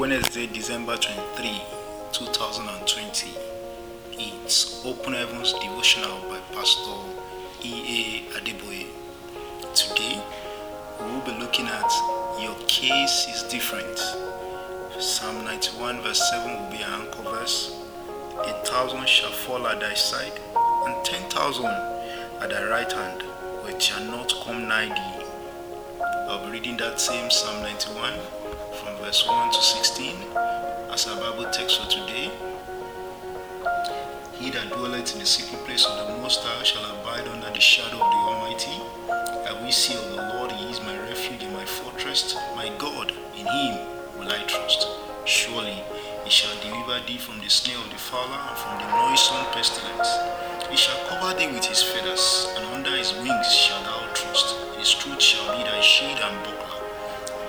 Wednesday, December 23, 2020. It's Open Heavens Devotional by Pastor E.A. Adeboye. Today, we will be looking at Your Case is Different. Psalm 91, verse 7 will be our anchor verse. A thousand shall fall at thy side, and ten thousand at thy right hand, it shall not come nigh thee. I'll be reading that same Psalm 91 from verse 1 to 16 as our Bible text for today. He that dwelleth in the secret place of the Most High shall abide under the shadow of the Almighty. I will say of the Lord, He is my refuge and my fortress, my God, in Him will I trust. Surely He shall deliver thee from the snare of the fowler and from the noisome pestilence. He shall cover thee with His feathers, and under His wings shalt thou trust. His truth shall be thy shield and buckler.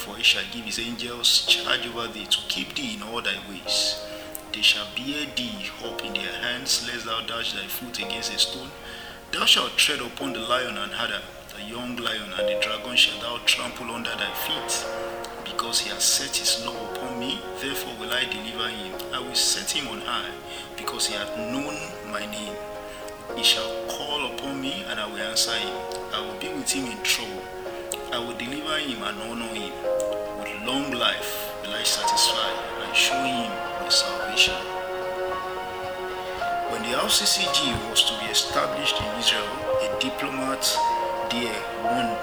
For he shall give his angels charge over thee to keep thee in all thy ways. They shall bear thee up in their hands, lest thou dash thy foot against a stone. Thou shalt tread upon the lion and adder, the young lion and the dragon shall thou trample under thy feet. Because he has set his love upon me, therefore will I deliver him. I will set him on high, because he hath known my name. He shall call upon me, and I will answer him. I will be with him in trouble. I will deliver him and honor him. With long life will I satisfy and show him my salvation. When the RCCG was to be established in Israel, a diplomat there warned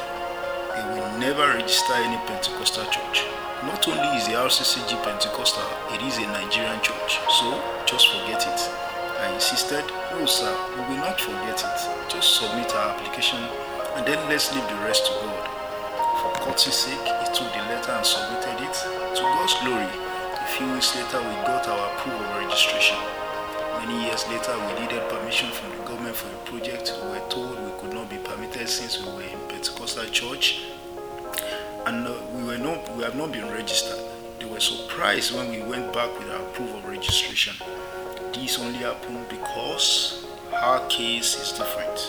they will never register any Pentecostal church. Not only is the RCCG Pentecostal, it is a Nigerian church, so just forget it. I insisted, no sir, we will not forget it. Just submit our application and then let's leave the rest to God. Courtesy's sake, he took the letter and submitted it. To God's glory, a few weeks later we got our approval of registration. Many years later, we needed permission from the government for the project. We were told we could not be permitted since we were in Pentecostal church, and uh, we were not. We have not been registered. They were surprised when we went back with our of registration. This only happened because our case is different.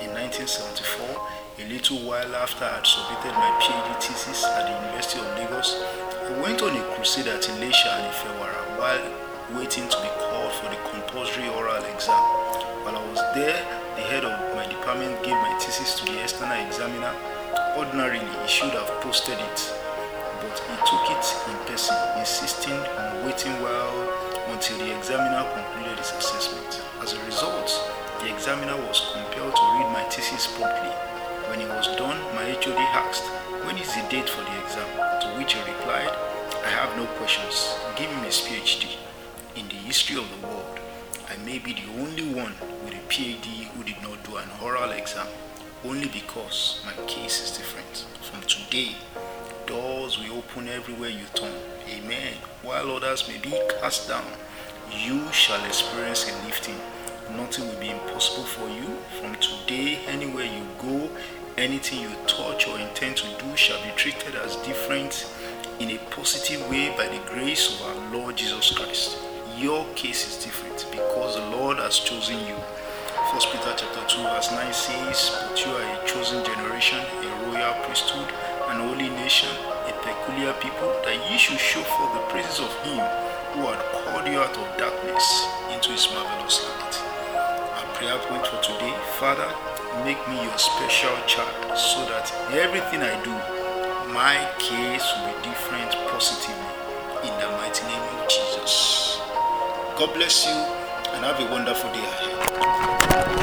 In 1974, a little while after I had submitted my PhD thesis at the University of Lagos, I went on a crusade at Ilesha and Ifewara while waiting to be called for the compulsory oral exam. While I was there, the head of my department gave my thesis to the external examiner. Ordinarily, he should have posted it, but he took it in person, insisting on waiting while until the examiner concluded his assessment. As a result, the examiner was compelled to read my thesis promptly. When it was done, my HOD asked, When is the date for the exam? To which I replied, I have no questions. Give him his PhD. In the history of the world, I may be the only one with a PhD who did not do an oral exam, only because my case is different. From today, doors will open everywhere you turn. Amen. While others may be cast down, you shall experience a lifting. Nothing will be impossible for you. From today, anywhere you anything you touch or intend to do shall be treated as different in a positive way by the grace of our Lord Jesus Christ. Your case is different because the Lord has chosen you. First Peter chapter 2 verse 9 says, But you are a chosen generation, a royal priesthood, an holy nation, a peculiar people, that ye should show forth the praises of him who had called you out of darkness into his marvelous light. Our prayer point for today, Father, make me your special child so that everything I do, my case will be different positively. In the mighty name of Jesus. God bless you and have a wonderful day ahead.